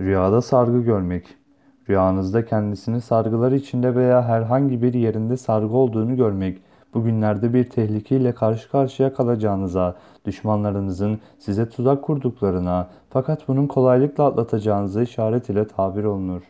Rüyada sargı görmek. Rüyanızda kendisini sargılar içinde veya herhangi bir yerinde sargı olduğunu görmek. Bugünlerde bir tehlikeyle karşı karşıya kalacağınıza, düşmanlarınızın size tuzak kurduklarına fakat bunun kolaylıkla atlatacağınıza işaret ile tabir olunur.